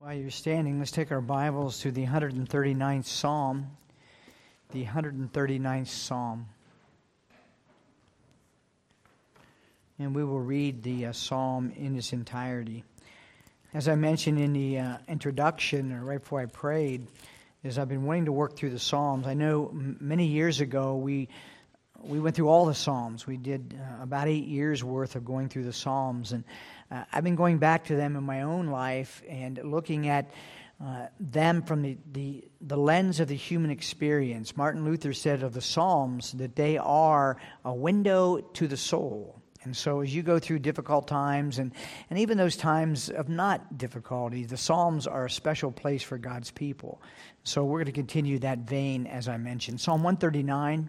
While you're standing, let's take our Bibles to the 139th Psalm. The 139th Psalm. And we will read the uh, psalm in its entirety. As I mentioned in the uh, introduction, or right before I prayed, is I've been wanting to work through the Psalms. I know m- many years ago we we went through all the Psalms. We did uh, about eight years worth of going through the Psalms, and uh, I've been going back to them in my own life and looking at uh, them from the, the, the lens of the human experience. Martin Luther said of the Psalms that they are a window to the soul. And so, as you go through difficult times and, and even those times of not difficulty, the Psalms are a special place for God's people. So, we're going to continue that vein as I mentioned. Psalm 139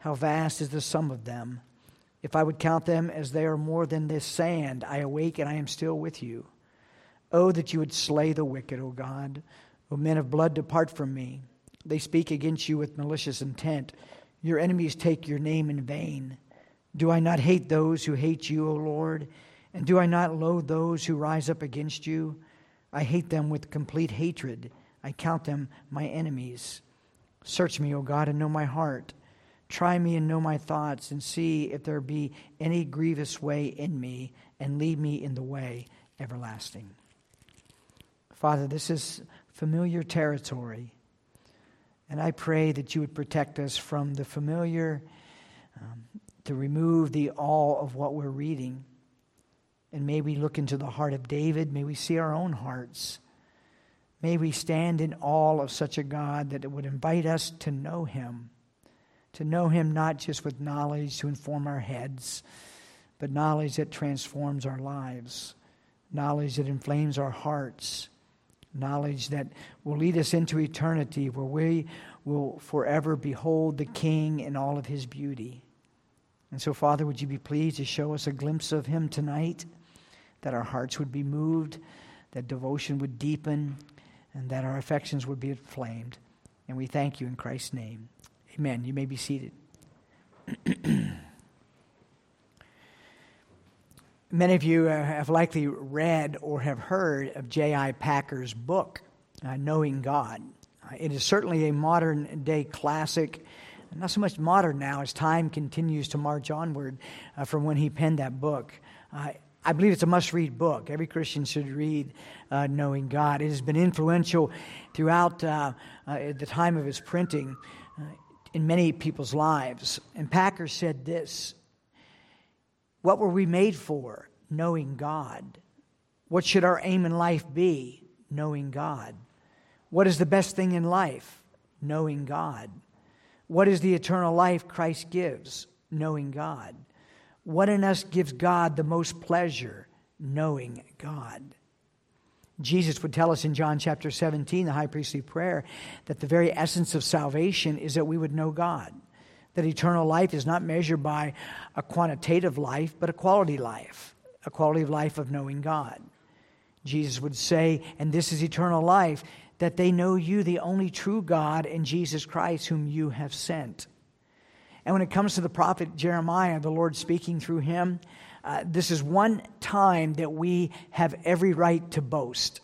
How vast is the sum of them! If I would count them as they are more than this sand, I awake and I am still with you. Oh, that you would slay the wicked, O God. O men of blood, depart from me. They speak against you with malicious intent. Your enemies take your name in vain. Do I not hate those who hate you, O Lord? And do I not loathe those who rise up against you? I hate them with complete hatred. I count them my enemies. Search me, O God, and know my heart. Try me and know my thoughts, and see if there be any grievous way in me, and lead me in the way everlasting. Father, this is familiar territory. And I pray that you would protect us from the familiar, um, to remove the all of what we're reading. And may we look into the heart of David. May we see our own hearts. May we stand in awe of such a God that it would invite us to know him, to know him not just with knowledge to inform our heads, but knowledge that transforms our lives, knowledge that inflames our hearts knowledge that will lead us into eternity where we will forever behold the King in all of his beauty. And so, Father, would you be pleased to show us a glimpse of him tonight, that our hearts would be moved, that devotion would deepen, and that our affections would be inflamed. And we thank you in Christ's name. Amen. You may be seated. Many of you uh, have likely read or have heard of J.I. Packer's book, uh, Knowing God. Uh, it is certainly a modern day classic, not so much modern now as time continues to march onward uh, from when he penned that book. Uh, I believe it's a must read book. Every Christian should read uh, Knowing God. It has been influential throughout the time of its printing in many people's lives. And Packer said this what were we made for? Knowing God. What should our aim in life be? Knowing God. What is the best thing in life? Knowing God. What is the eternal life Christ gives? Knowing God. What in us gives God the most pleasure? Knowing God. Jesus would tell us in John chapter 17, the high priestly prayer, that the very essence of salvation is that we would know God that eternal life is not measured by a quantitative life, but a quality life, a quality of life of knowing God. Jesus would say, and this is eternal life, that they know you, the only true God, and Jesus Christ, whom you have sent. And when it comes to the prophet Jeremiah, the Lord speaking through him, uh, this is one time that we have every right to boast.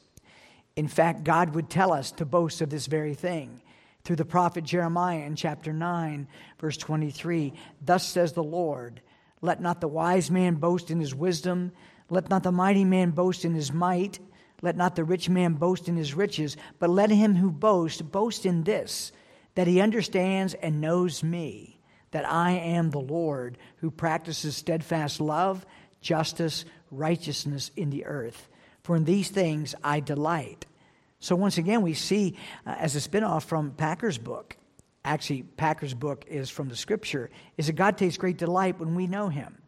In fact, God would tell us to boast of this very thing through the prophet Jeremiah in chapter 9, verse 23. Thus says the Lord Let not the wise man boast in his wisdom, let not the mighty man boast in his might, let not the rich man boast in his riches, but let him who boasts boast in this, that he understands and knows me, that I am the Lord who practices steadfast love, justice, righteousness in the earth. For in these things I delight. So once again, we see uh, as a spinoff from Packer's book, actually, Packer's book is from the scripture, is that God takes great delight when we know him.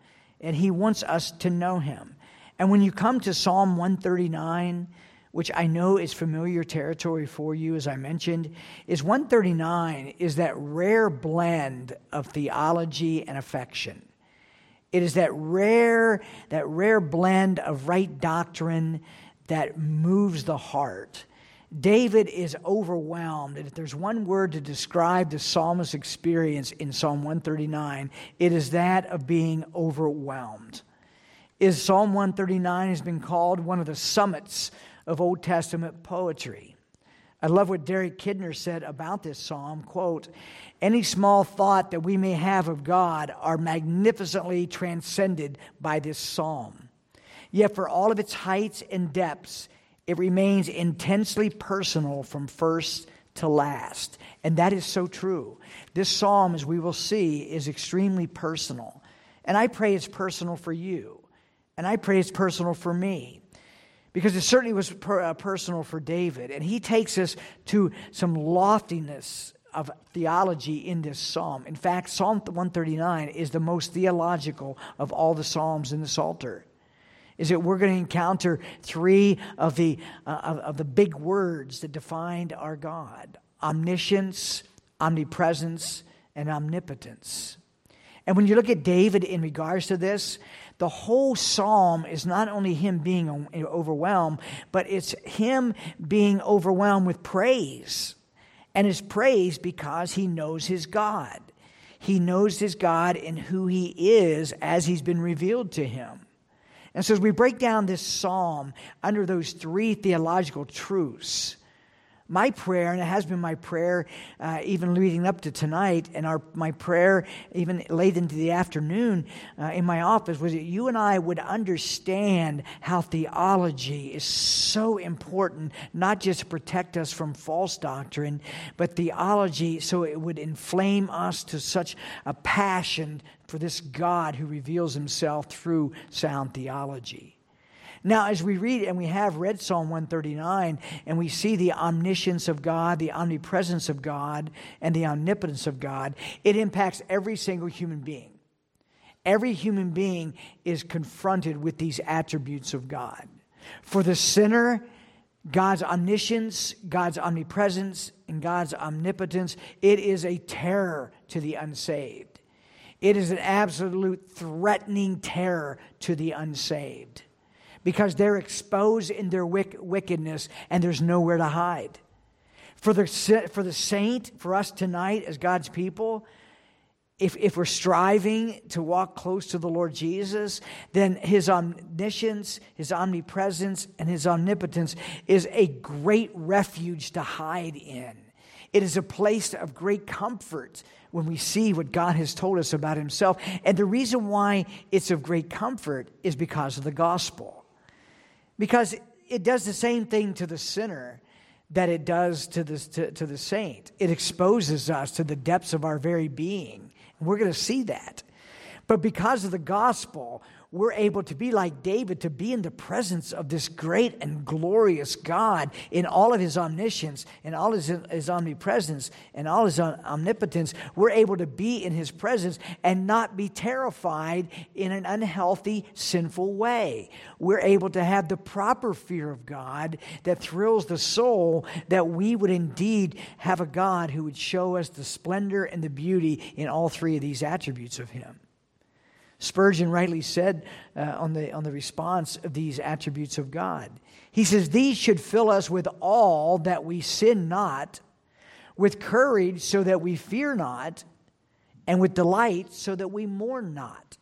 And he wants us to know him. And when you come to Psalm 139, which I know is familiar territory for you, as I mentioned, is 139 is that rare blend of theology and affection. It is that rare, that rare blend of right doctrine that moves the heart. David is overwhelmed. And if there's one word to describe the psalmist's experience in Psalm 139, it is that of being overwhelmed. Is Psalm 139 has been called one of the summits of Old Testament poetry. I love what Derek Kidner said about this psalm, quote, any small thought that we may have of God are magnificently transcended by this psalm. Yet for all of its heights and depths, it remains intensely personal from first to last. And that is so true. This psalm, as we will see, is extremely personal. And I pray it's personal for you. And I pray it's personal for me. Because it certainly was per, uh, personal for David. And he takes us to some loftiness of theology in this psalm. In fact, Psalm 139 is the most theological of all the psalms in the Psalter is that we're going to encounter three of the, uh, of, of the big words that defined our God omniscience, omnipresence, and omnipotence. And when you look at David in regards to this, the whole psalm is not only him being um, overwhelmed, but it's him being overwhelmed with praise. And his praise because he knows his God. He knows his God and who he is as he's been revealed to him. And so, as we break down this psalm under those three theological truths, my prayer, and it has been my prayer uh, even leading up to tonight, and our, my prayer even late into the afternoon uh, in my office, was that you and I would understand how theology is so important, not just to protect us from false doctrine, but theology so it would inflame us to such a passion for this God who reveals himself through sound theology. Now, as we read, and we have read Psalm 139, and we see the omniscience of God, the omnipresence of God, and the omnipotence of God, it impacts every single human being. Every human being is confronted with these attributes of God. For the sinner, God's omniscience, God's omnipresence, and God's omnipotence, it is a terror to the unsaved. It is an absolute threatening terror to the unsaved because they're exposed in their wickedness and there's nowhere to hide. For the, for the saint, for us tonight as God's people, if, if we're striving to walk close to the Lord Jesus, then his omniscience, his omnipresence, and his omnipotence is a great refuge to hide in. It is a place of great comfort when we see what God has told us about himself. And the reason why it's of great comfort is because of the gospel. Because it does the same thing to the sinner that it does to the, to, to the saint. It exposes us to the depths of our very being. We're going to see that. But because of the gospel, we're able to be like David, to be in the presence of this great and glorious God in all of his omniscience, in all his, his omnipresence, and all his omnipotence. We're able to be in his presence and not be terrified in an unhealthy, sinful way. We're able to have the proper fear of God that thrills the soul, that we would indeed have a God who would show us the splendor and the beauty in all three of these attributes of him. Spurgeon rightly said uh, on, the, on the response of these attributes of God. He says, These should fill us with all that we sin not, with courage so that we fear not, and with delight so that we mourn not.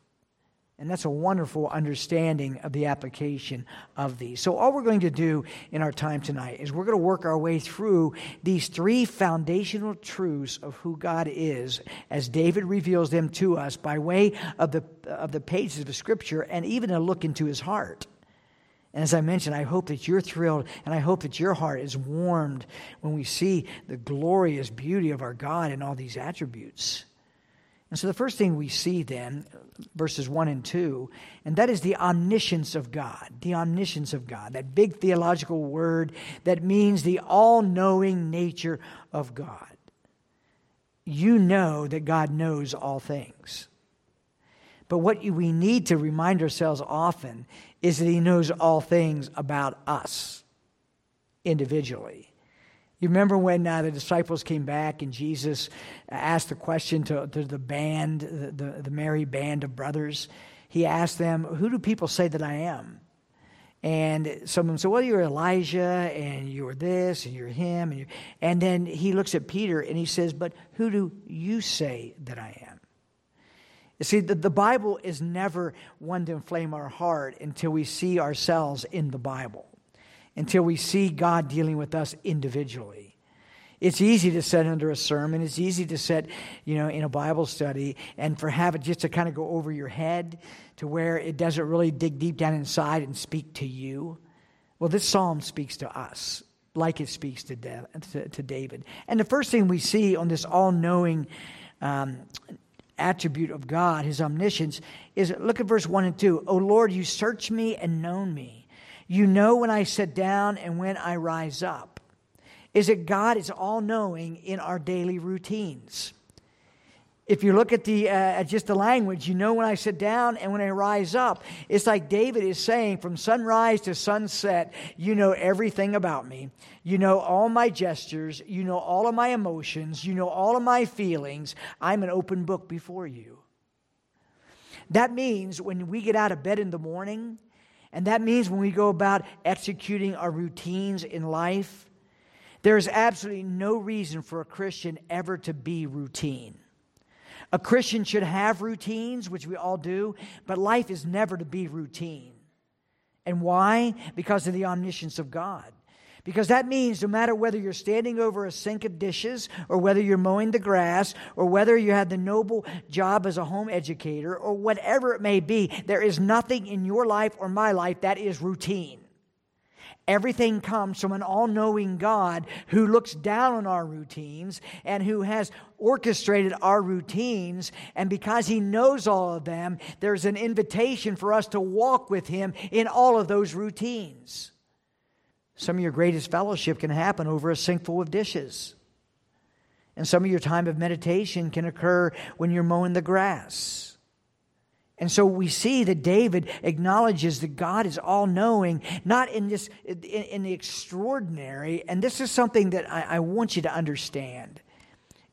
And that's a wonderful understanding of the application of these. So, all we're going to do in our time tonight is we're going to work our way through these three foundational truths of who God is as David reveals them to us by way of the, of the pages of Scripture and even a look into his heart. And as I mentioned, I hope that you're thrilled and I hope that your heart is warmed when we see the glorious beauty of our God and all these attributes. And so the first thing we see then, verses 1 and 2, and that is the omniscience of God. The omniscience of God, that big theological word that means the all knowing nature of God. You know that God knows all things. But what we need to remind ourselves often is that He knows all things about us individually. You remember when uh, the disciples came back and Jesus asked the question to, to the band, the, the, the merry band of brothers? He asked them, Who do people say that I am? And some of them said, Well, you're Elijah, and you're this, and you're him. And, you're... and then he looks at Peter and he says, But who do you say that I am? You see, the, the Bible is never one to inflame our heart until we see ourselves in the Bible until we see God dealing with us individually. It's easy to set under a sermon. It's easy to set, you know, in a Bible study and for have it just to kind of go over your head to where it doesn't really dig deep down inside and speak to you. Well, this psalm speaks to us like it speaks to, to David. And the first thing we see on this all knowing um, attribute of God, his omniscience, is look at verse 1 and 2. O Lord, you search me and know me. You know when I sit down and when I rise up. Is that God is all knowing in our daily routines. If you look at the uh, just the language, you know when I sit down and when I rise up. It's like David is saying, from sunrise to sunset, you know everything about me. You know all my gestures. You know all of my emotions. You know all of my feelings. I'm an open book before you. That means when we get out of bed in the morning, and that means when we go about executing our routines in life, there is absolutely no reason for a Christian ever to be routine. A Christian should have routines, which we all do, but life is never to be routine. And why? Because of the omniscience of God. Because that means no matter whether you're standing over a sink of dishes, or whether you're mowing the grass, or whether you have the noble job as a home educator, or whatever it may be, there is nothing in your life or my life that is routine. Everything comes from an all knowing God who looks down on our routines and who has orchestrated our routines. And because He knows all of them, there's an invitation for us to walk with Him in all of those routines. Some of your greatest fellowship can happen over a sink full of dishes. And some of your time of meditation can occur when you're mowing the grass. And so we see that David acknowledges that God is all knowing, not in this in, in, the extraordinary. And this is something that I, I want you to understand: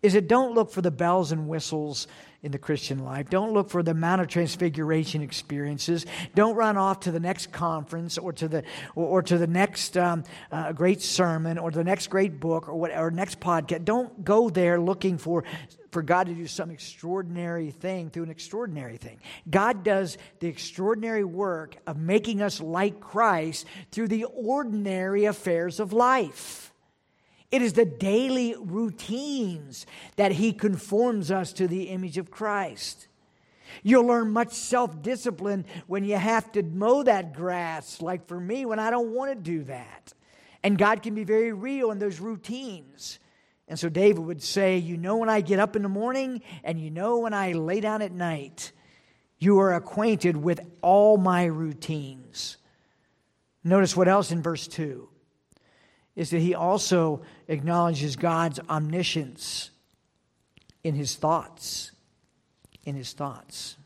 is that don't look for the bells and whistles in the Christian life. Don't look for the Mount of Transfiguration experiences. Don't run off to the next conference or to the or, or to the next um, uh, great sermon or the next great book or whatever next podcast. Don't go there looking for for God to do some extraordinary thing through an extraordinary thing. God does the extraordinary work of making us like Christ through the ordinary affairs of life. It is the daily routines that He conforms us to the image of Christ. You'll learn much self discipline when you have to mow that grass, like for me, when I don't want to do that. And God can be very real in those routines. And so David would say, You know when I get up in the morning, and you know when I lay down at night. You are acquainted with all my routines. Notice what else in verse 2 is that he also acknowledges God's omniscience in his thoughts. In his thoughts.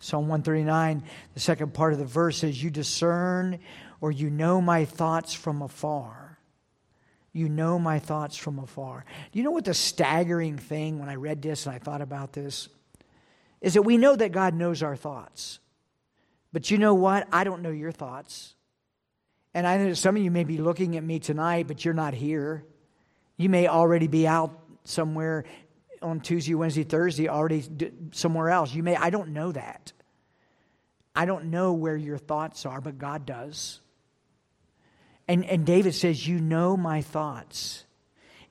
Psalm 139, the second part of the verse says, You discern or you know my thoughts from afar. You know my thoughts from afar. Do you know what the staggering thing when I read this and I thought about this? is that we know that God knows our thoughts. But you know what? I don't know your thoughts. And I know some of you may be looking at me tonight, but you're not here. You may already be out somewhere on Tuesday, Wednesday, Thursday, already somewhere else. You may, I don't know that. I don't know where your thoughts are, but God does. And, and David says, You know my thoughts.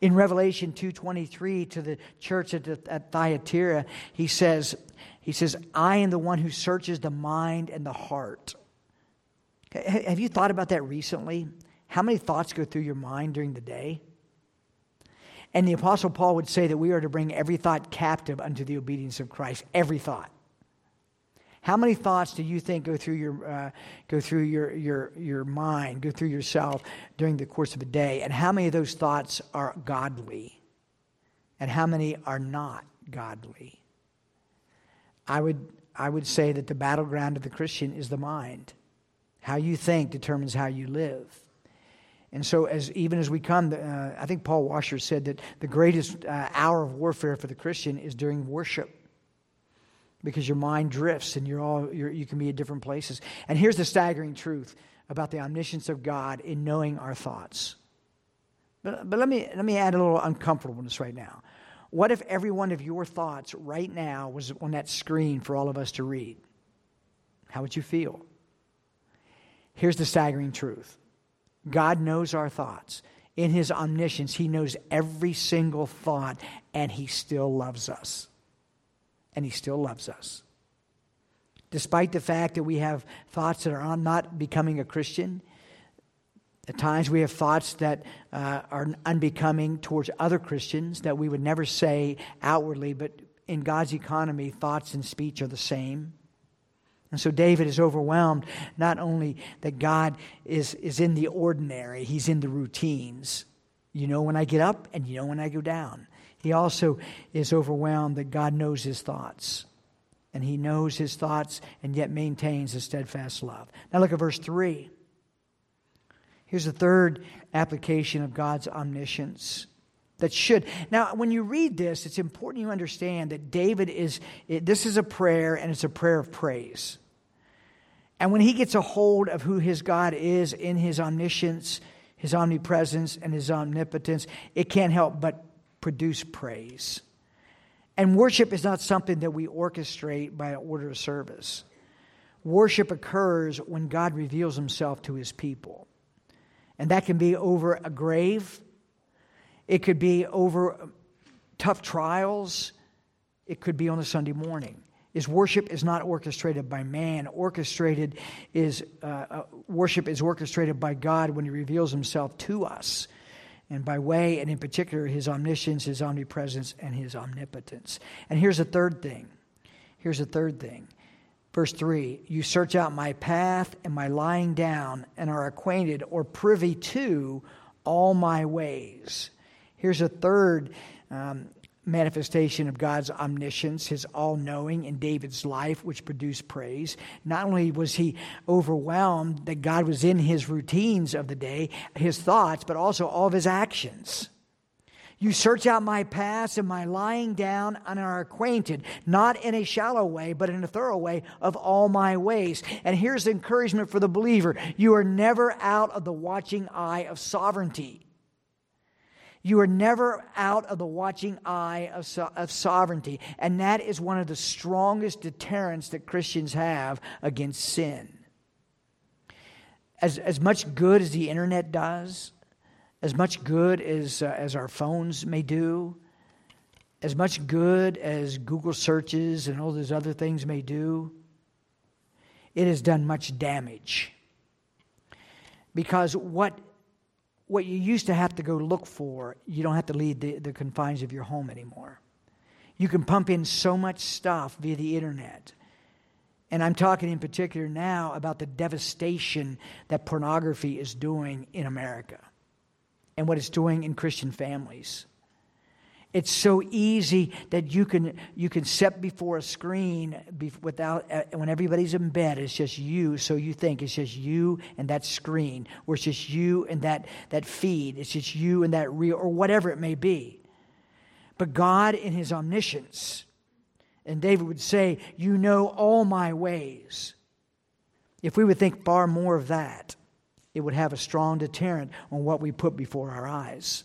In Revelation 2.23 to the church at, at Thyatira, he says, he says, I am the one who searches the mind and the heart. Have you thought about that recently? How many thoughts go through your mind during the day? And the Apostle Paul would say that we are to bring every thought captive unto the obedience of Christ. Every thought. How many thoughts do you think go through your uh, go through your, your your mind, go through yourself during the course of a day? And how many of those thoughts are godly? And how many are not godly? I would I would say that the battleground of the Christian is the mind. How you think determines how you live. And so, as even as we come, uh, I think Paul Washer said that the greatest uh, hour of warfare for the Christian is during worship because your mind drifts and you're all you're, you can be at different places. And here's the staggering truth about the omniscience of God in knowing our thoughts. But, but let me let me add a little uncomfortableness right now. What if every one of your thoughts right now was on that screen for all of us to read? How would you feel? Here's the staggering truth God knows our thoughts. In his omniscience, he knows every single thought, and he still loves us and He still loves us. Despite the fact that we have thoughts that are on not becoming a Christian, at times we have thoughts that uh, are unbecoming towards other Christians that we would never say outwardly, but in God's economy, thoughts and speech are the same. And so David is overwhelmed not only that God is, is in the ordinary, he's in the routines. You know when I get up and you know when I go down. He also is overwhelmed that God knows his thoughts. And he knows his thoughts and yet maintains a steadfast love. Now look at verse 3. Here's the third application of God's omniscience that should. Now, when you read this, it's important you understand that David is, this is a prayer and it's a prayer of praise. And when he gets a hold of who his God is in his omniscience, his omnipresence, and his omnipotence, it can't help but produce praise. And worship is not something that we orchestrate by order of service. Worship occurs when God reveals himself to his people. And that can be over a grave, it could be over tough trials, it could be on a Sunday morning. Is worship is not orchestrated by man. Orchestrated is uh, uh, worship is orchestrated by God when He reveals Himself to us and by way, and in particular, his omniscience, his omnipresence, and his omnipotence. And here's a third thing. Here's a third thing. Verse 3 You search out my path and my lying down, and are acquainted or privy to all my ways. Here's a third um, manifestation of God's omniscience, his all knowing in David's life, which produced praise. Not only was he overwhelmed that God was in his routines of the day, his thoughts, but also all of his actions. You search out my past and my lying down and are acquainted, not in a shallow way, but in a thorough way of all my ways. And here's encouragement for the believer you are never out of the watching eye of sovereignty. You are never out of the watching eye of, so- of sovereignty. And that is one of the strongest deterrents that Christians have against sin. As, as much good as the internet does, as much good as, uh, as our phones may do, as much good as Google searches and all those other things may do, it has done much damage. Because what what you used to have to go look for, you don't have to leave the, the confines of your home anymore. You can pump in so much stuff via the internet. And I'm talking in particular now about the devastation that pornography is doing in America and what it's doing in Christian families. It's so easy that you can you can sit before a screen without uh, when everybody's in bed. It's just you, so you think it's just you and that screen, or it's just you and that that feed. It's just you and that reel, or whatever it may be. But God, in His omniscience, And David would say, You know all my ways. If we would think far more of that, it would have a strong deterrent on what we put before our eyes,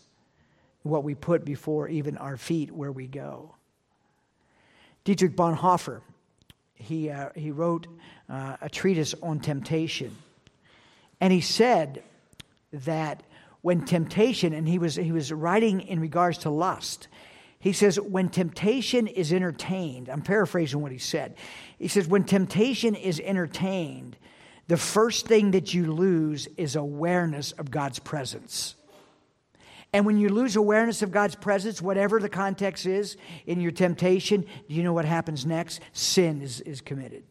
what we put before even our feet where we go. Dietrich Bonhoeffer, he, uh, he wrote uh, a treatise on temptation. And he said that when temptation, and he was, he was writing in regards to lust, he says, when temptation is entertained, I'm paraphrasing what he said. He says, when temptation is entertained, the first thing that you lose is awareness of God's presence. And when you lose awareness of God's presence, whatever the context is in your temptation, do you know what happens next? Sin is, is committed.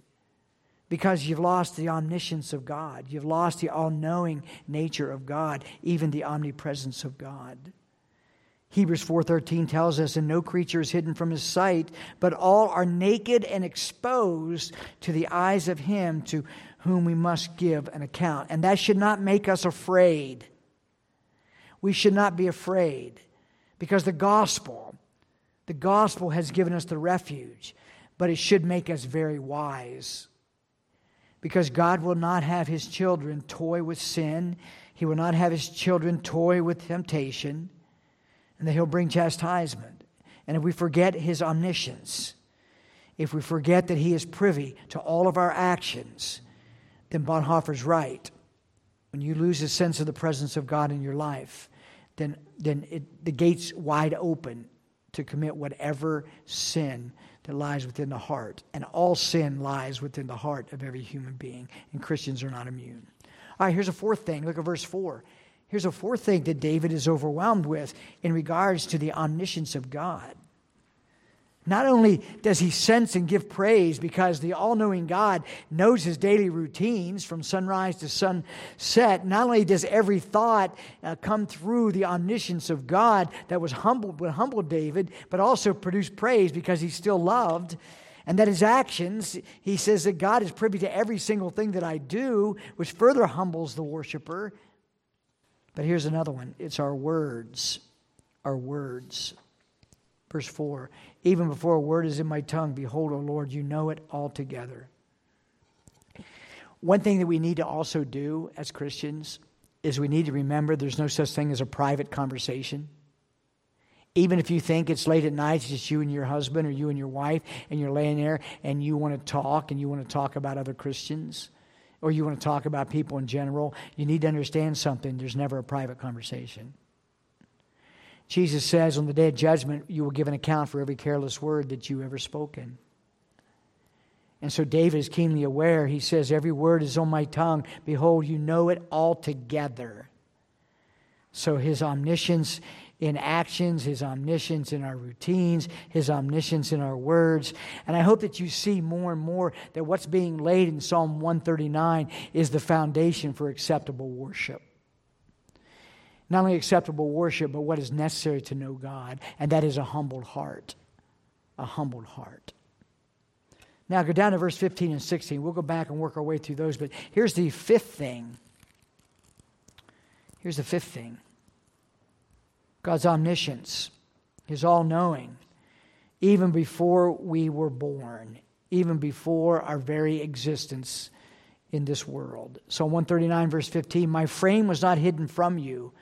Because you've lost the omniscience of God. You've lost the all knowing nature of God, even the omnipresence of God. Hebrews 4:13 tells us and no creature is hidden from his sight but all are naked and exposed to the eyes of him to whom we must give an account. And that should not make us afraid. We should not be afraid because the gospel, the gospel has given us the refuge, but it should make us very wise. Because God will not have his children toy with sin, he will not have his children toy with temptation, and that he'll bring chastisement. And if we forget his omniscience, if we forget that he is privy to all of our actions, then Bonhoeffer's right. When you lose a sense of the presence of God in your life, then, then it, the gate's wide open to commit whatever sin that lies within the heart. And all sin lies within the heart of every human being, and Christians are not immune. All right, here's a fourth thing. Look at verse 4. Here's a fourth thing that David is overwhelmed with in regards to the omniscience of God. Not only does he sense and give praise because the all knowing God knows his daily routines from sunrise to sunset, not only does every thought uh, come through the omniscience of God that was humbled, would humble David, but also produce praise because he's still loved. And that his actions, he says that God is privy to every single thing that I do, which further humbles the worshiper. But here's another one it's our words. Our words. Verse 4 Even before a word is in my tongue, behold, O Lord, you know it altogether. One thing that we need to also do as Christians is we need to remember there's no such thing as a private conversation. Even if you think it's late at night, it's just you and your husband or you and your wife, and you're laying there and you want to talk and you want to talk about other Christians or you want to talk about people in general, you need to understand something. There's never a private conversation. Jesus says on the day of judgment, you will give an account for every careless word that you ever spoken. And so David is keenly aware. He says, Every word is on my tongue. Behold, you know it altogether. So his omniscience in actions, his omniscience in our routines, his omniscience in our words. And I hope that you see more and more that what's being laid in Psalm 139 is the foundation for acceptable worship not only acceptable worship, but what is necessary to know God, and that is a humbled heart. A humbled heart. Now go down to verse 15 and 16. We'll go back and work our way through those, but here's the fifth thing. Here's the fifth thing God's omniscience, His all knowing, even before we were born, even before our very existence in this world. Psalm 139, verse 15 My frame was not hidden from you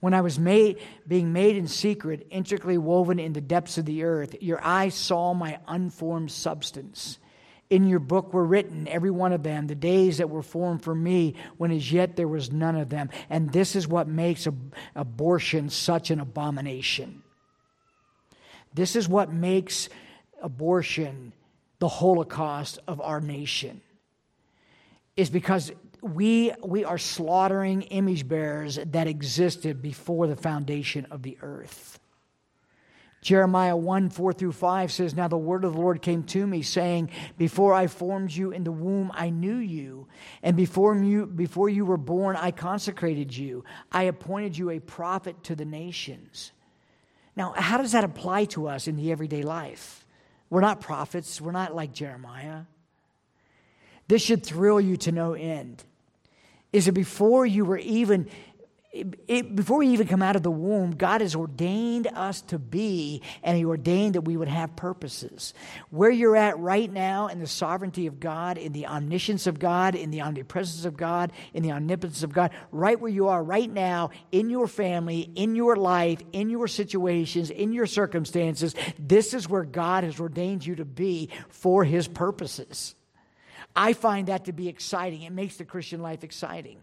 when I was made, being made in secret, intricately woven in the depths of the earth, your eyes saw my unformed substance. In your book were written, every one of them, the days that were formed for me, when as yet there was none of them. And this is what makes ab- abortion such an abomination. This is what makes abortion the Holocaust of our nation. Is because we, we are slaughtering image bearers that existed before the foundation of the earth. Jeremiah 1 4 through 5 says, Now the word of the Lord came to me, saying, Before I formed you in the womb, I knew you. And before you, before you were born, I consecrated you. I appointed you a prophet to the nations. Now, how does that apply to us in the everyday life? We're not prophets, we're not like Jeremiah. This should thrill you to no end. Is that before you were even it, before we even come out of the womb, God has ordained us to be, and He ordained that we would have purposes. Where you're at right now in the sovereignty of God, in the omniscience of God, in the omnipresence of God, in the omnipotence of God, right where you are right now in your family, in your life, in your situations, in your circumstances, this is where God has ordained you to be for His purposes. I find that to be exciting. It makes the Christian life exciting.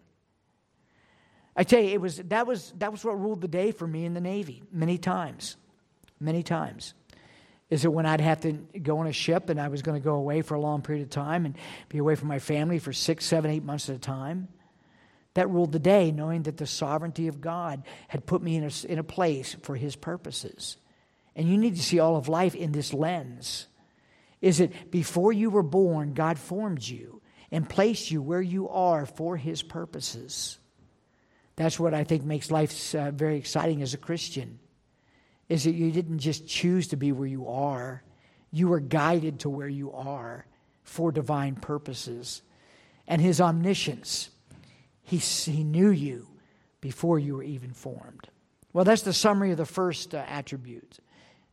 I tell you, it was, that, was, that was what ruled the day for me in the Navy many times. Many times. Is that when I'd have to go on a ship and I was going to go away for a long period of time and be away from my family for six, seven, eight months at a time? That ruled the day, knowing that the sovereignty of God had put me in a, in a place for His purposes. And you need to see all of life in this lens. Is it before you were born, God formed you and placed you where you are for His purposes? That's what I think makes life uh, very exciting as a Christian. Is that you didn't just choose to be where you are, you were guided to where you are for divine purposes. And his omniscience, he, he knew you before you were even formed. Well, that's the summary of the first uh, attribute.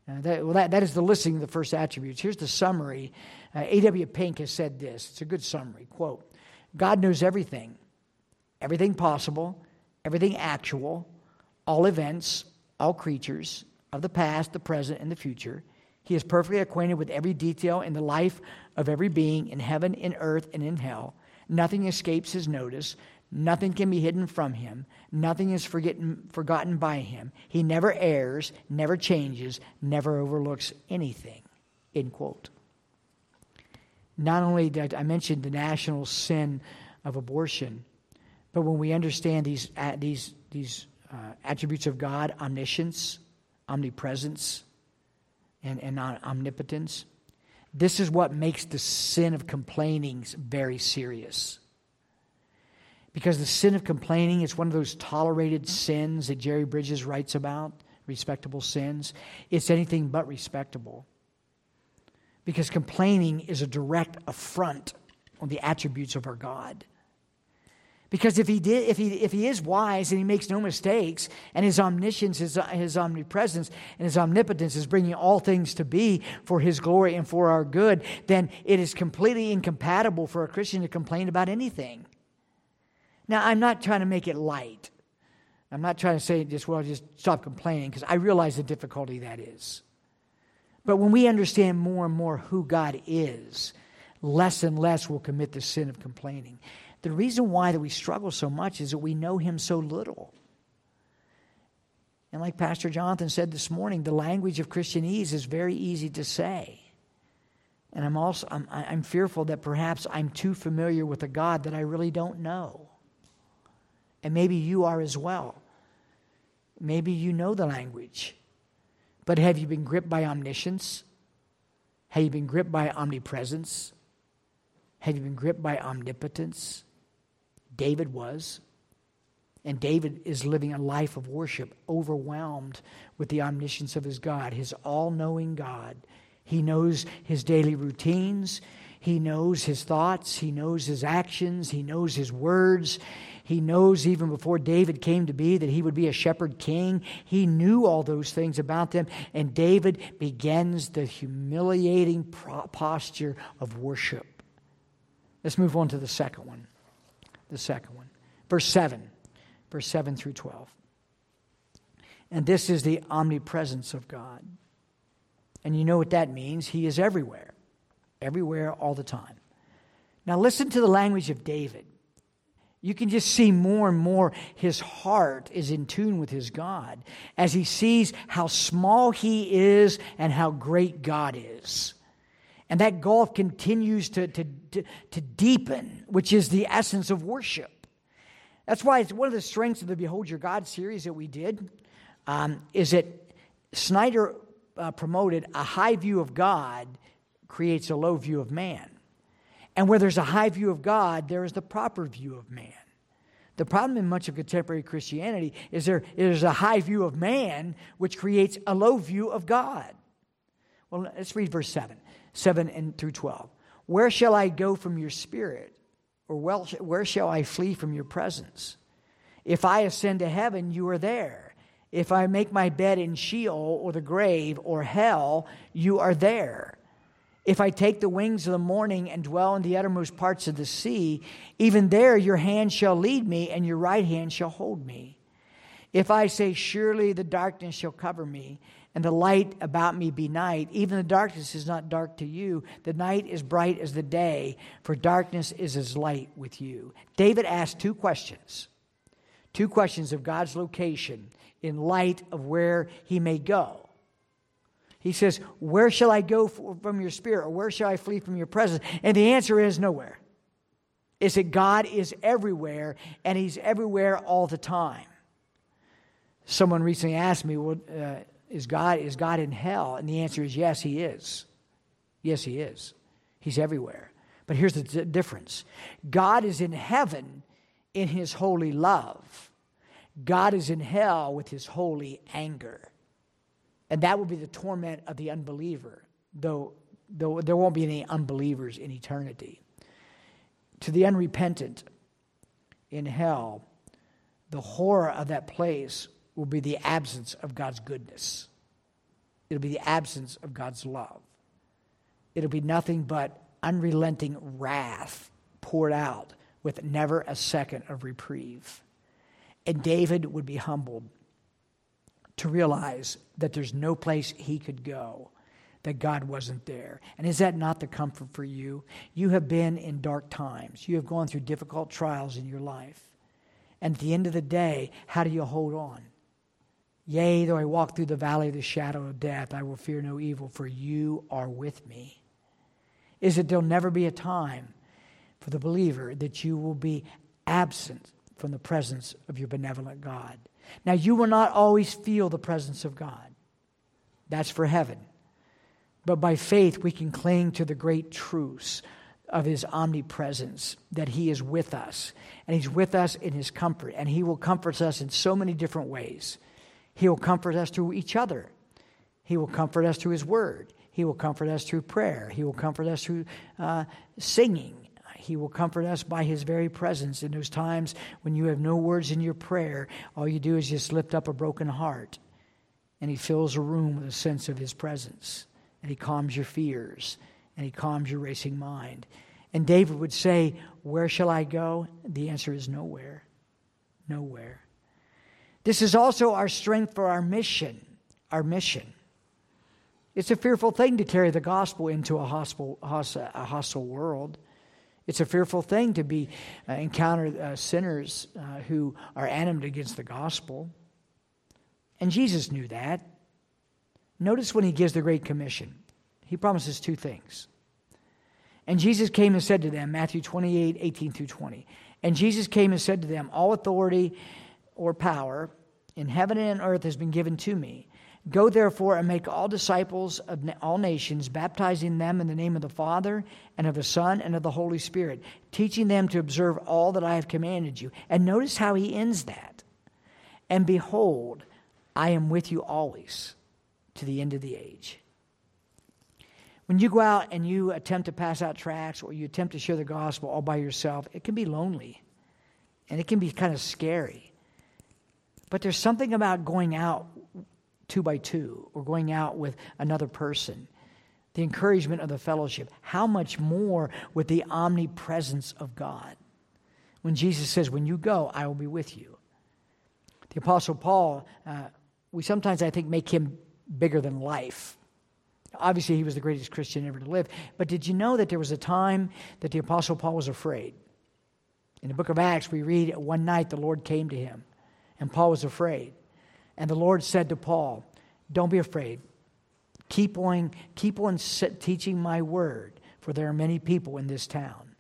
Uh, that, well, that, that is the listing of the first attributes. Here's the summary. Uh, A.W. Pink has said this. It's a good summary. Quote God knows everything, everything possible, everything actual, all events, all creatures of the past, the present, and the future. He is perfectly acquainted with every detail in the life of every being in heaven, in earth, and in hell. Nothing escapes his notice. Nothing can be hidden from him. Nothing is forgotten by him. He never errs, never changes, never overlooks anything. End quote. Not only did I mention the national sin of abortion, but when we understand these, these, these uh, attributes of God omniscience, omnipresence, and, and omnipotence this is what makes the sin of complaining very serious. Because the sin of complaining is one of those tolerated sins that Jerry Bridges writes about, respectable sins. It's anything but respectable. Because complaining is a direct affront on the attributes of our God. Because if he, did, if, he, if he is wise and he makes no mistakes, and his omniscience, his, his omnipresence, and his omnipotence is bringing all things to be for his glory and for our good, then it is completely incompatible for a Christian to complain about anything. Now, I'm not trying to make it light. I'm not trying to say just, well, just stop complaining, because I realize the difficulty that is. But when we understand more and more who God is, less and less will commit the sin of complaining. The reason why that we struggle so much is that we know him so little. And like Pastor Jonathan said this morning, the language of Christianese is very easy to say. And I'm also I'm, I'm fearful that perhaps I'm too familiar with a God that I really don't know. And maybe you are as well. Maybe you know the language. But have you been gripped by omniscience? Have you been gripped by omnipresence? Have you been gripped by omnipotence? David was. And David is living a life of worship, overwhelmed with the omniscience of his God, his all knowing God. He knows his daily routines, he knows his thoughts, he knows his actions, he knows his words. He knows even before David came to be that he would be a shepherd king. He knew all those things about them. And David begins the humiliating posture of worship. Let's move on to the second one the second one. Verse 7, verse 7 through 12. And this is the omnipresence of God. And you know what that means? He is everywhere, everywhere, all the time. Now, listen to the language of David. You can just see more and more his heart is in tune with his God as he sees how small he is and how great God is. And that gulf continues to, to, to, to, deepen, which is the essence of worship. That's why it's one of the strengths of the Behold Your God series that we did, um, is that Snyder uh, promoted a high view of God creates a low view of man. And where there's a high view of God, there is the proper view of man. The problem in much of contemporary Christianity is there is a high view of man, which creates a low view of God. Well, let's read verse 7. 7 and through 12. Where shall I go from your spirit? Or where shall I flee from your presence? If I ascend to heaven, you are there. If I make my bed in Sheol or the grave or hell, you are there. If I take the wings of the morning and dwell in the uttermost parts of the sea, even there your hand shall lead me, and your right hand shall hold me. If I say, Surely the darkness shall cover me, and the light about me be night, even the darkness is not dark to you. The night is bright as the day, for darkness is as light with you. David asked two questions two questions of God's location in light of where he may go. He says, Where shall I go from your spirit, or where shall I flee from your presence? And the answer is nowhere. Is that God is everywhere, and He's everywhere all the time. Someone recently asked me, Well, uh, is, God, is God in hell? And the answer is yes, He is. Yes, He is. He's everywhere. But here's the d- difference God is in heaven in His holy love, God is in hell with His holy anger. And that will be the torment of the unbeliever, though, though there won't be any unbelievers in eternity. To the unrepentant in hell, the horror of that place will be the absence of God's goodness. It'll be the absence of God's love. It'll be nothing but unrelenting wrath poured out with never a second of reprieve. And David would be humbled to realize that there's no place he could go that God wasn't there. And is that not the comfort for you? You have been in dark times, you have gone through difficult trials in your life. And at the end of the day, how do you hold on? Yea, though I walk through the valley of the shadow of death, I will fear no evil, for you are with me. Is that there'll never be a time for the believer that you will be absent from the presence of your benevolent God. Now, you will not always feel the presence of God. That's for heaven. But by faith, we can cling to the great truths of his omnipresence, that he is with us. And he's with us in his comfort. And he will comfort us in so many different ways. He will comfort us through each other, he will comfort us through his word, he will comfort us through prayer, he will comfort us through uh, singing. He will comfort us by His very presence in those times when you have no words in your prayer. All you do is just lift up a broken heart, and He fills a room with a sense of His presence, and He calms your fears, and He calms your racing mind. And David would say, Where shall I go? The answer is nowhere. Nowhere. This is also our strength for our mission. Our mission. It's a fearful thing to carry the gospel into a hostile, a hostile world. It's a fearful thing to be uh, encounter uh, sinners uh, who are animated against the gospel. And Jesus knew that. Notice when he gives the Great Commission, he promises two things. And Jesus came and said to them, Matthew 28, 18 through 20. And Jesus came and said to them, All authority or power in heaven and earth has been given to me. Go therefore and make all disciples of all nations, baptizing them in the name of the Father and of the Son and of the Holy Spirit, teaching them to observe all that I have commanded you. And notice how he ends that. And behold, I am with you always to the end of the age. When you go out and you attempt to pass out tracts or you attempt to share the gospel all by yourself, it can be lonely and it can be kind of scary. But there's something about going out two by two or going out with another person. The encouragement of the fellowship. How much more with the omnipresence of God? When Jesus says, When you go, I will be with you. The Apostle Paul, uh, we sometimes, I think, make him bigger than life. Obviously, he was the greatest Christian ever to live. But did you know that there was a time that the Apostle Paul was afraid? In the book of Acts, we read one night the Lord came to him, and Paul was afraid. And the Lord said to Paul, Don't be afraid. Keep on, keep on teaching my word, for there are many people in this town.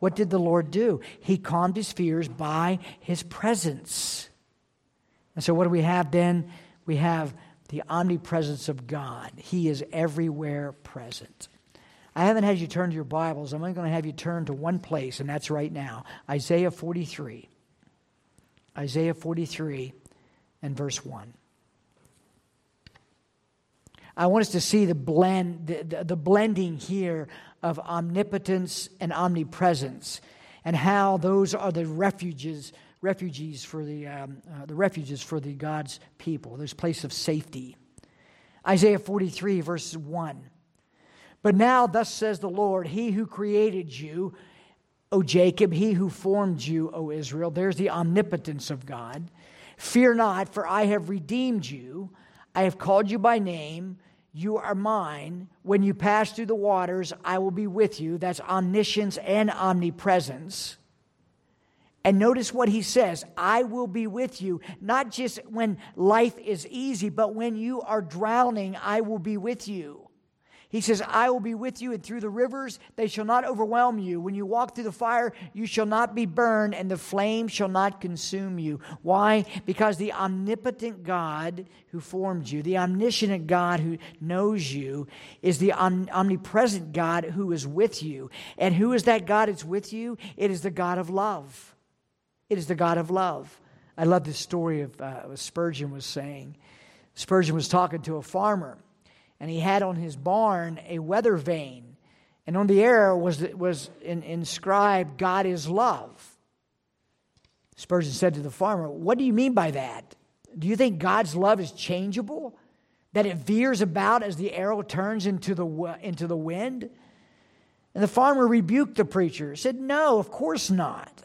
What did the Lord do? He calmed his fears by his presence. And so, what do we have then? We have the omnipresence of God. He is everywhere present. I haven't had you turn to your Bibles. I'm only going to have you turn to one place, and that's right now Isaiah 43. Isaiah 43 and verse 1. I want us to see the blend, the, the, the, blending here of omnipotence and omnipresence, and how those are the refuges refugees for the, um, uh, the refuges for the God's people, this place of safety. Isaiah 43, verse 1. But now, thus says the Lord, He who created you, O Jacob, He who formed you, O Israel, there's the omnipotence of God. Fear not, for I have redeemed you. I have called you by name. You are mine. When you pass through the waters, I will be with you. That's omniscience and omnipresence. And notice what he says I will be with you, not just when life is easy, but when you are drowning, I will be with you. He says, I will be with you, and through the rivers they shall not overwhelm you. When you walk through the fire, you shall not be burned, and the flame shall not consume you. Why? Because the omnipotent God who formed you, the omniscient God who knows you, is the omnipresent God who is with you. And who is that God that's with you? It is the God of love. It is the God of love. I love this story of uh, Spurgeon was saying. Spurgeon was talking to a farmer and he had on his barn a weather vane, and on the air was, was in, inscribed, God is love. Spurgeon said to the farmer, What do you mean by that? Do you think God's love is changeable? That it veers about as the arrow turns into the, into the wind? And the farmer rebuked the preacher, said, No, of course not.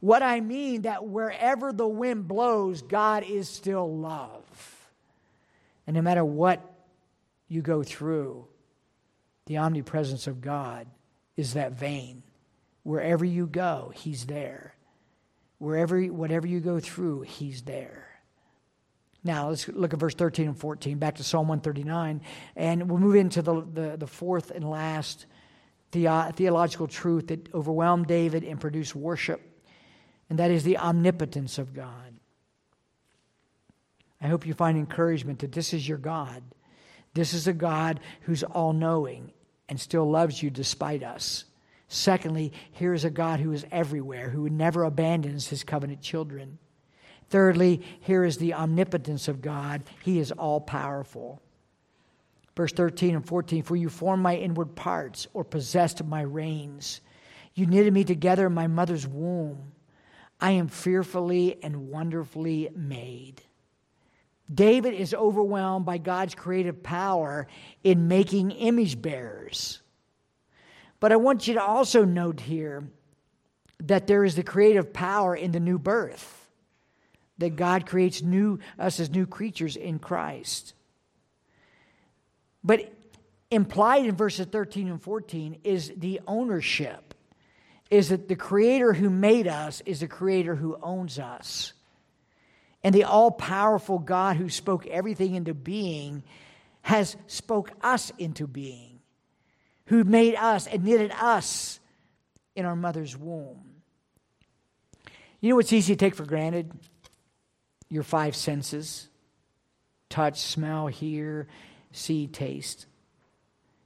What I mean that wherever the wind blows, God is still love. And no matter what you go through, the omnipresence of God is that vane. Wherever you go, He's there. Wherever, whatever you go through, He's there. Now, let's look at verse 13 and 14, back to Psalm 139, and we'll move into the, the, the fourth and last the, theological truth that overwhelmed David and produced worship, and that is the omnipotence of God. I hope you find encouragement that this is your God. This is a God who's all knowing and still loves you despite us. Secondly, here is a God who is everywhere, who never abandons his covenant children. Thirdly, here is the omnipotence of God. He is all powerful. Verse 13 and 14 For you formed my inward parts, or possessed my reins. You knitted me together in my mother's womb. I am fearfully and wonderfully made. David is overwhelmed by God's creative power in making image bearers. But I want you to also note here that there is the creative power in the new birth, that God creates new, us as new creatures in Christ. But implied in verses 13 and 14 is the ownership, is that the creator who made us is the creator who owns us. And the all powerful God who spoke everything into being has spoke us into being, who made us and knitted us in our mother's womb. You know what's easy to take for granted? Your five senses touch, smell, hear, see, taste.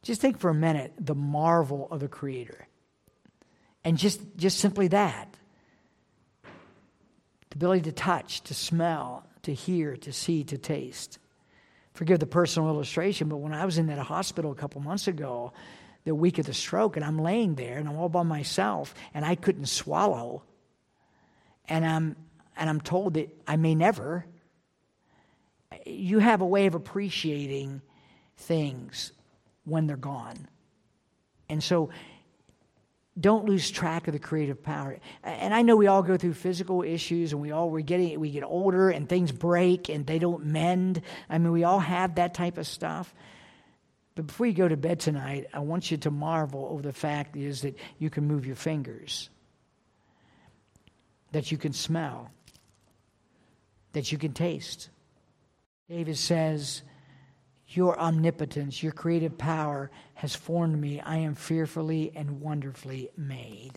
Just think for a minute the marvel of the Creator. And just, just simply that the ability to touch, to smell, to hear, to see, to taste. Forgive the personal illustration, but when I was in that hospital a couple months ago, the week of the stroke, and I'm laying there and I'm all by myself and I couldn't swallow, and I'm and I'm told that I may never. You have a way of appreciating things when they're gone. And so don't lose track of the creative power. And I know we all go through physical issues and we all we're getting we get older and things break and they don't mend. I mean, we all have that type of stuff. But before you go to bed tonight, I want you to marvel over the fact is that you can move your fingers. That you can smell. That you can taste. David says, your omnipotence, your creative power has formed me. I am fearfully and wonderfully made.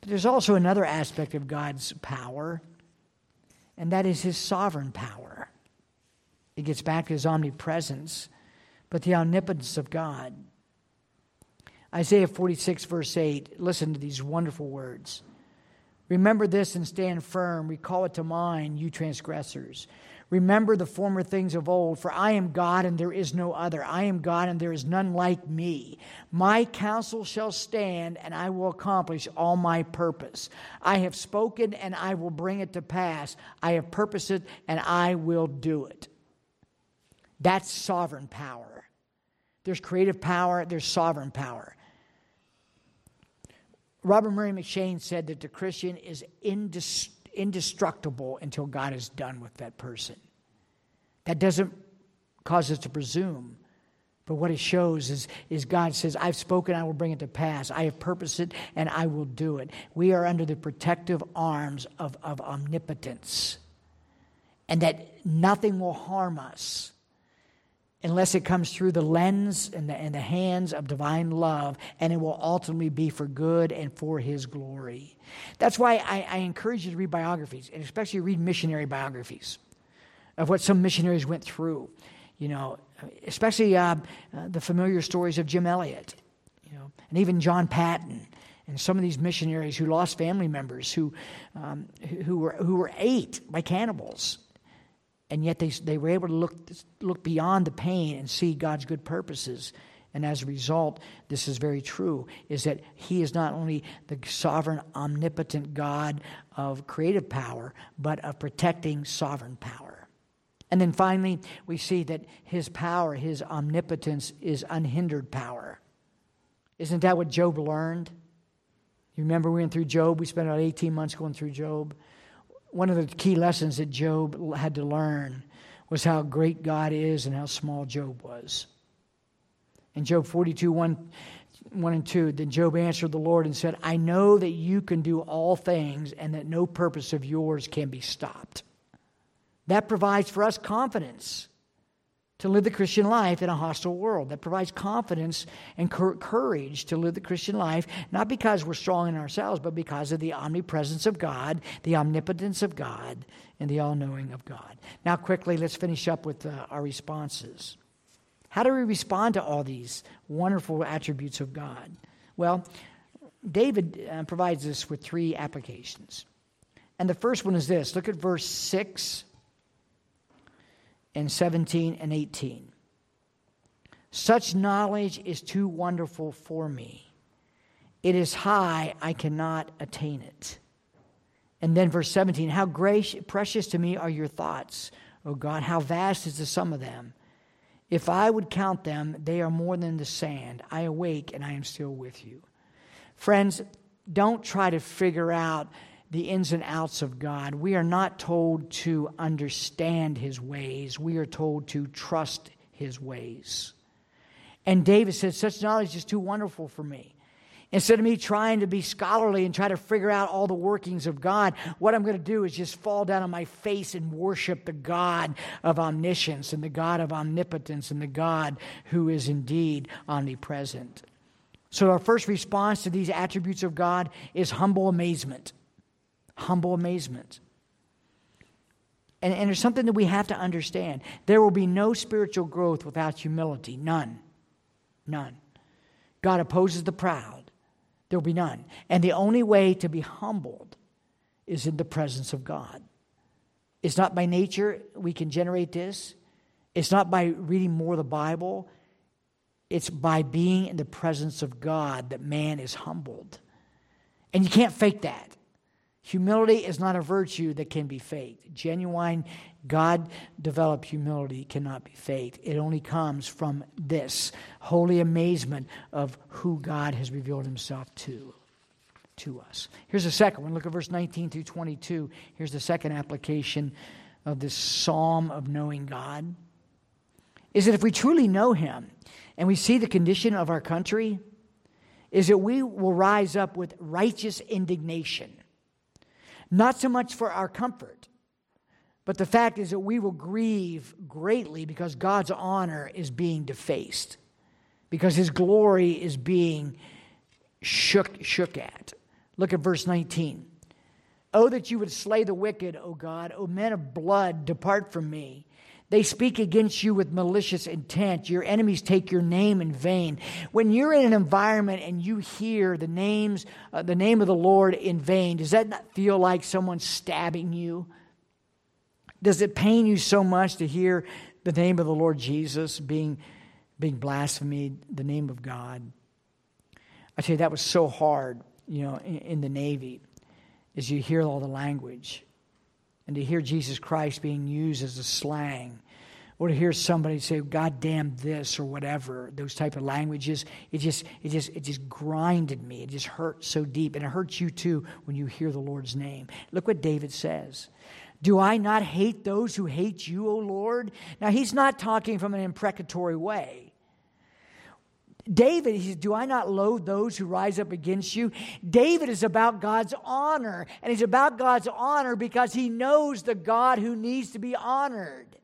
But there's also another aspect of God's power, and that is his sovereign power. It gets back to his omnipresence, but the omnipotence of God. Isaiah 46, verse 8, listen to these wonderful words. Remember this and stand firm. Recall it to mind, you transgressors. Remember the former things of old, for I am God and there is no other. I am God and there is none like me. My counsel shall stand, and I will accomplish all my purpose. I have spoken, and I will bring it to pass. I have purposed it, and I will do it. That's sovereign power. There's creative power, there's sovereign power. Robert Murray M'Cheyne said that the Christian is indestructible until God is done with that person. That doesn't cause us to presume. But what it shows is, is God says, I've spoken, I will bring it to pass. I have purposed it, and I will do it. We are under the protective arms of, of omnipotence, and that nothing will harm us unless it comes through the lens and the, and the hands of divine love, and it will ultimately be for good and for His glory. That's why I, I encourage you to read biographies, and especially read missionary biographies of what some missionaries went through. You know, especially uh, uh, the familiar stories of Jim Elliot, you know, and even John Paton and some of these missionaries who lost family members who, um, who, were, who were ate by cannibals and yet they, they were able to look, look beyond the pain and see God's good purposes. And as a result, this is very true, is that He is not only the sovereign, omnipotent God of creative power, but of protecting sovereign power. And then finally, we see that His power, His omnipotence, is unhindered power. Isn't that what Job learned? You remember we went through Job? We spent about 18 months going through Job one of the key lessons that Job had to learn was how great God is and how small Job was. In Job 42, 1, 1 and 2, then Job answered the Lord and said, I know that you can do all things and that no purpose of yours can be stopped. That provides for us confidence to live the Christian life in a hostile world. That provides confidence and courage to live the Christian life, not because we're strong in ourselves, but because of the omnipresence of God, the omnipotence of God, and the all knowing of God. Now, quickly, let's finish up with uh, our responses. How do we respond to all these wonderful attributes of God? Well, David uh, provides us with three applications. And the first one is this look at verse 6 and 17 and 18. Such knowledge is too wonderful for me. It is high, I cannot attain it. And then verse 17 How gracious, precious to me are your thoughts, O God. How vast is the sum of them. If I would count them, they are more than the sand. I awake and I am still with you. Friends, don't try to figure out the ins and outs of God. We are not told to understand his ways, we are told to trust his ways. And David said, Such knowledge is too wonderful for me. Instead of me trying to be scholarly and try to figure out all the workings of God, what I'm going to do is just fall down on my face and worship the God of omniscience and the God of omnipotence and the God who is indeed omnipresent. So, our first response to these attributes of God is humble amazement humble amazement. And, and there's something that we have to understand. There will be no spiritual growth without humility. None. None. God opposes the proud. There will be none. And the only way to be humbled is in the presence of God. It's not by nature we can generate this. It's not by reading more of the Bible. It's by being in the presence of God that man is humbled. And you can't fake that. Humility is not a virtue that can be faked. Genuine, God developed humility cannot be faked. It only comes from this holy amazement of who God has revealed himself to, to us. Here's the second one. Look at verse 19 through 22. Here's the second application of this psalm of knowing God. Is that if we truly know him and we see the condition of our country, is that we will rise up with righteous indignation not so much for our comfort, but the fact is that we will grieve greatly because God's honor is being defaced, because his glory is being shook, shook at. Look at verse 19. Oh, that you would slay the wicked, O God. O men of blood, depart from me. They speak against you with malicious intent. Your enemies take your name in vain. When you're in an environment and you hear the names, uh, the name of the Lord in vain, does that not feel like someone stabbing you? Does it pain you so much to hear the name of the Lord Jesus being, being blasphemed, the name of God? I tell you, that was so hard, you know, in, in the Navy, as you hear all the language and to hear Jesus Christ being used as a slang or to hear somebody say god damn this or whatever those type of languages it just it just it just grinded me. It just hurt so deep and it hurts you too when you hear the lord's name. Look what david says. Do i not hate those who hate you o lord? Now he's not talking from an imprecatory way David, he says, Do I not loathe those who rise up against you? David is about God's honor, and he's about God's honor because he knows the God who needs to be honored.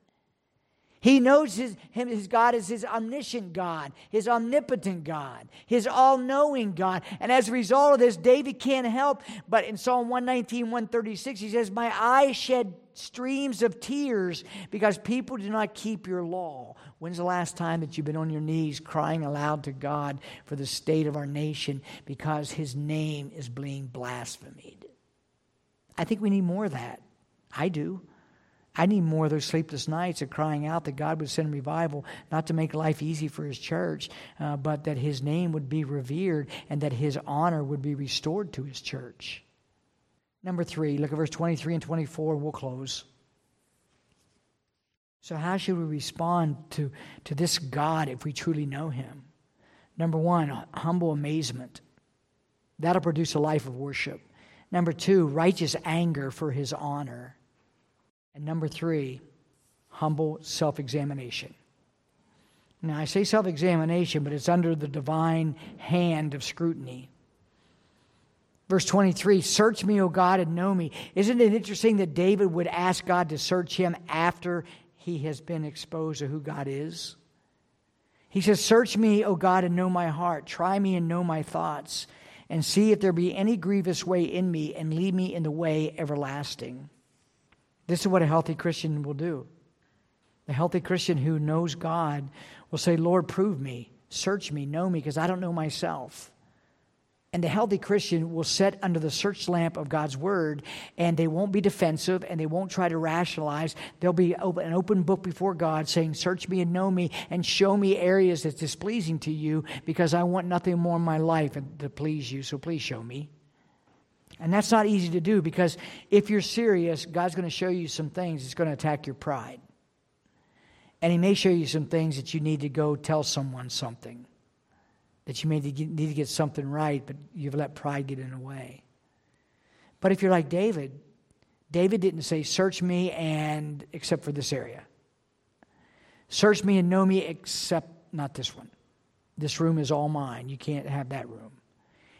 He knows his, him, his God is his omniscient God, his omnipotent God, his all knowing God. And as a result of this, David can't help but in Psalm 119, 136, he says, My eyes shed streams of tears because people do not keep your law. When's the last time that you've been on your knees crying aloud to God for the state of our nation because his name is being blasphemed? I think we need more of that. I do. I need more of those sleepless nights of crying out that God would send revival, not to make life easy for His church, uh, but that His name would be revered and that His honor would be restored to His church. Number three, look at verse 23 and 24, and we'll close. So, how should we respond to, to this God if we truly know Him? Number one, humble amazement. That'll produce a life of worship. Number two, righteous anger for His honor. And number three, humble self examination. Now, I say self examination, but it's under the divine hand of scrutiny. Verse 23 Search me, O God, and know me. Isn't it interesting that David would ask God to search him after he has been exposed to who God is? He says, Search me, O God, and know my heart. Try me and know my thoughts, and see if there be any grievous way in me, and lead me in the way everlasting. This is what a healthy Christian will do. The healthy Christian who knows God will say, Lord, prove me, search me, know me, because I don't know myself. And the healthy Christian will sit under the search lamp of God's word, and they won't be defensive and they won't try to rationalize. They'll be an open book before God saying, Search me and know me, and show me areas that's displeasing to you, because I want nothing more in my life to please you, so please show me. And that's not easy to do because if you're serious, God's going to show you some things that's going to attack your pride. And He may show you some things that you need to go tell someone something, that you may need to get something right, but you've let pride get in the way. But if you're like David, David didn't say, Search me and except for this area. Search me and know me except not this one. This room is all mine. You can't have that room.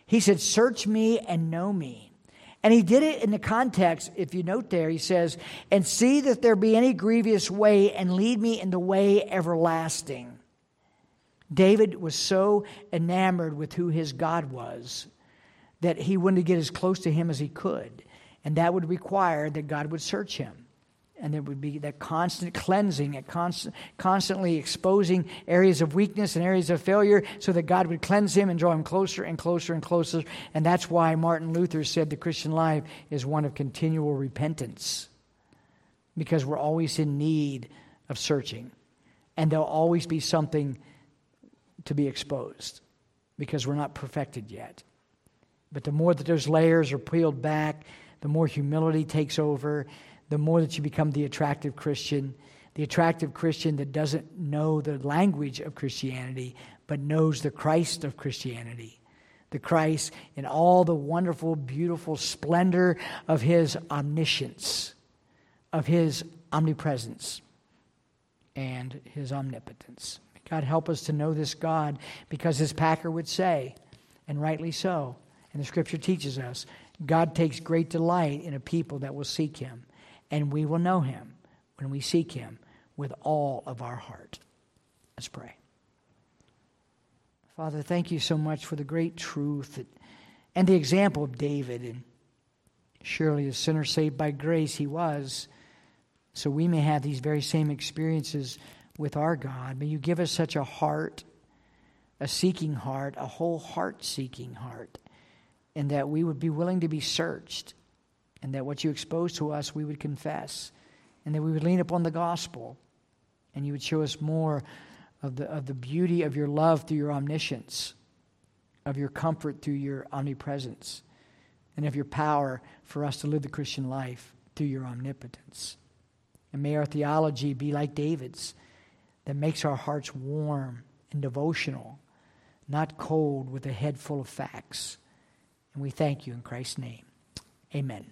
He said, Search me and know me. And he did it in the context, if you note there, he says, and see that there be any grievous way and lead me in the way everlasting. David was so enamored with who his God was that he wanted to get as close to him as he could. And that would require that God would search him and there would be that constant cleansing and constant, constantly exposing areas of weakness and areas of failure so that God would cleanse him and draw him closer and closer and closer. And that's why Martin Luther said the Christian life is one of continual repentance because we're always in need of searching. And there'll always be something to be exposed because we're not perfected yet. But the more that those layers are peeled back, the more humility takes over the more that you become the attractive Christian, the attractive Christian that doesn't know the language of Christianity, but knows the Christ of Christianity. The Christ in all the wonderful, beautiful splendor of his omniscience, of his omnipresence, and his omnipotence. God, help us to know this God because, as Packer would say, and rightly so, and the scripture teaches us, God takes great delight in a people that will seek him and we will know him when we seek him with all of our heart. Let's pray. Father, thank you so much for the great truth that, and the example of David. And surely, a sinner saved by grace, he was. So we may have these very same experiences with our God. May you give us such a heart, a seeking heart, a whole heart seeking heart, and that we would be willing to be searched and that what you expose to us we would confess and that we would lean upon the gospel, and you would show us more of the, of the beauty of your love through your omniscience, of your comfort through your omnipresence, and of your power for us to live the Christian life through your omnipotence. And may our theology be like David's, that makes our hearts warm and devotional, not cold with a head full of facts. And we thank you in Christ's name. Amen.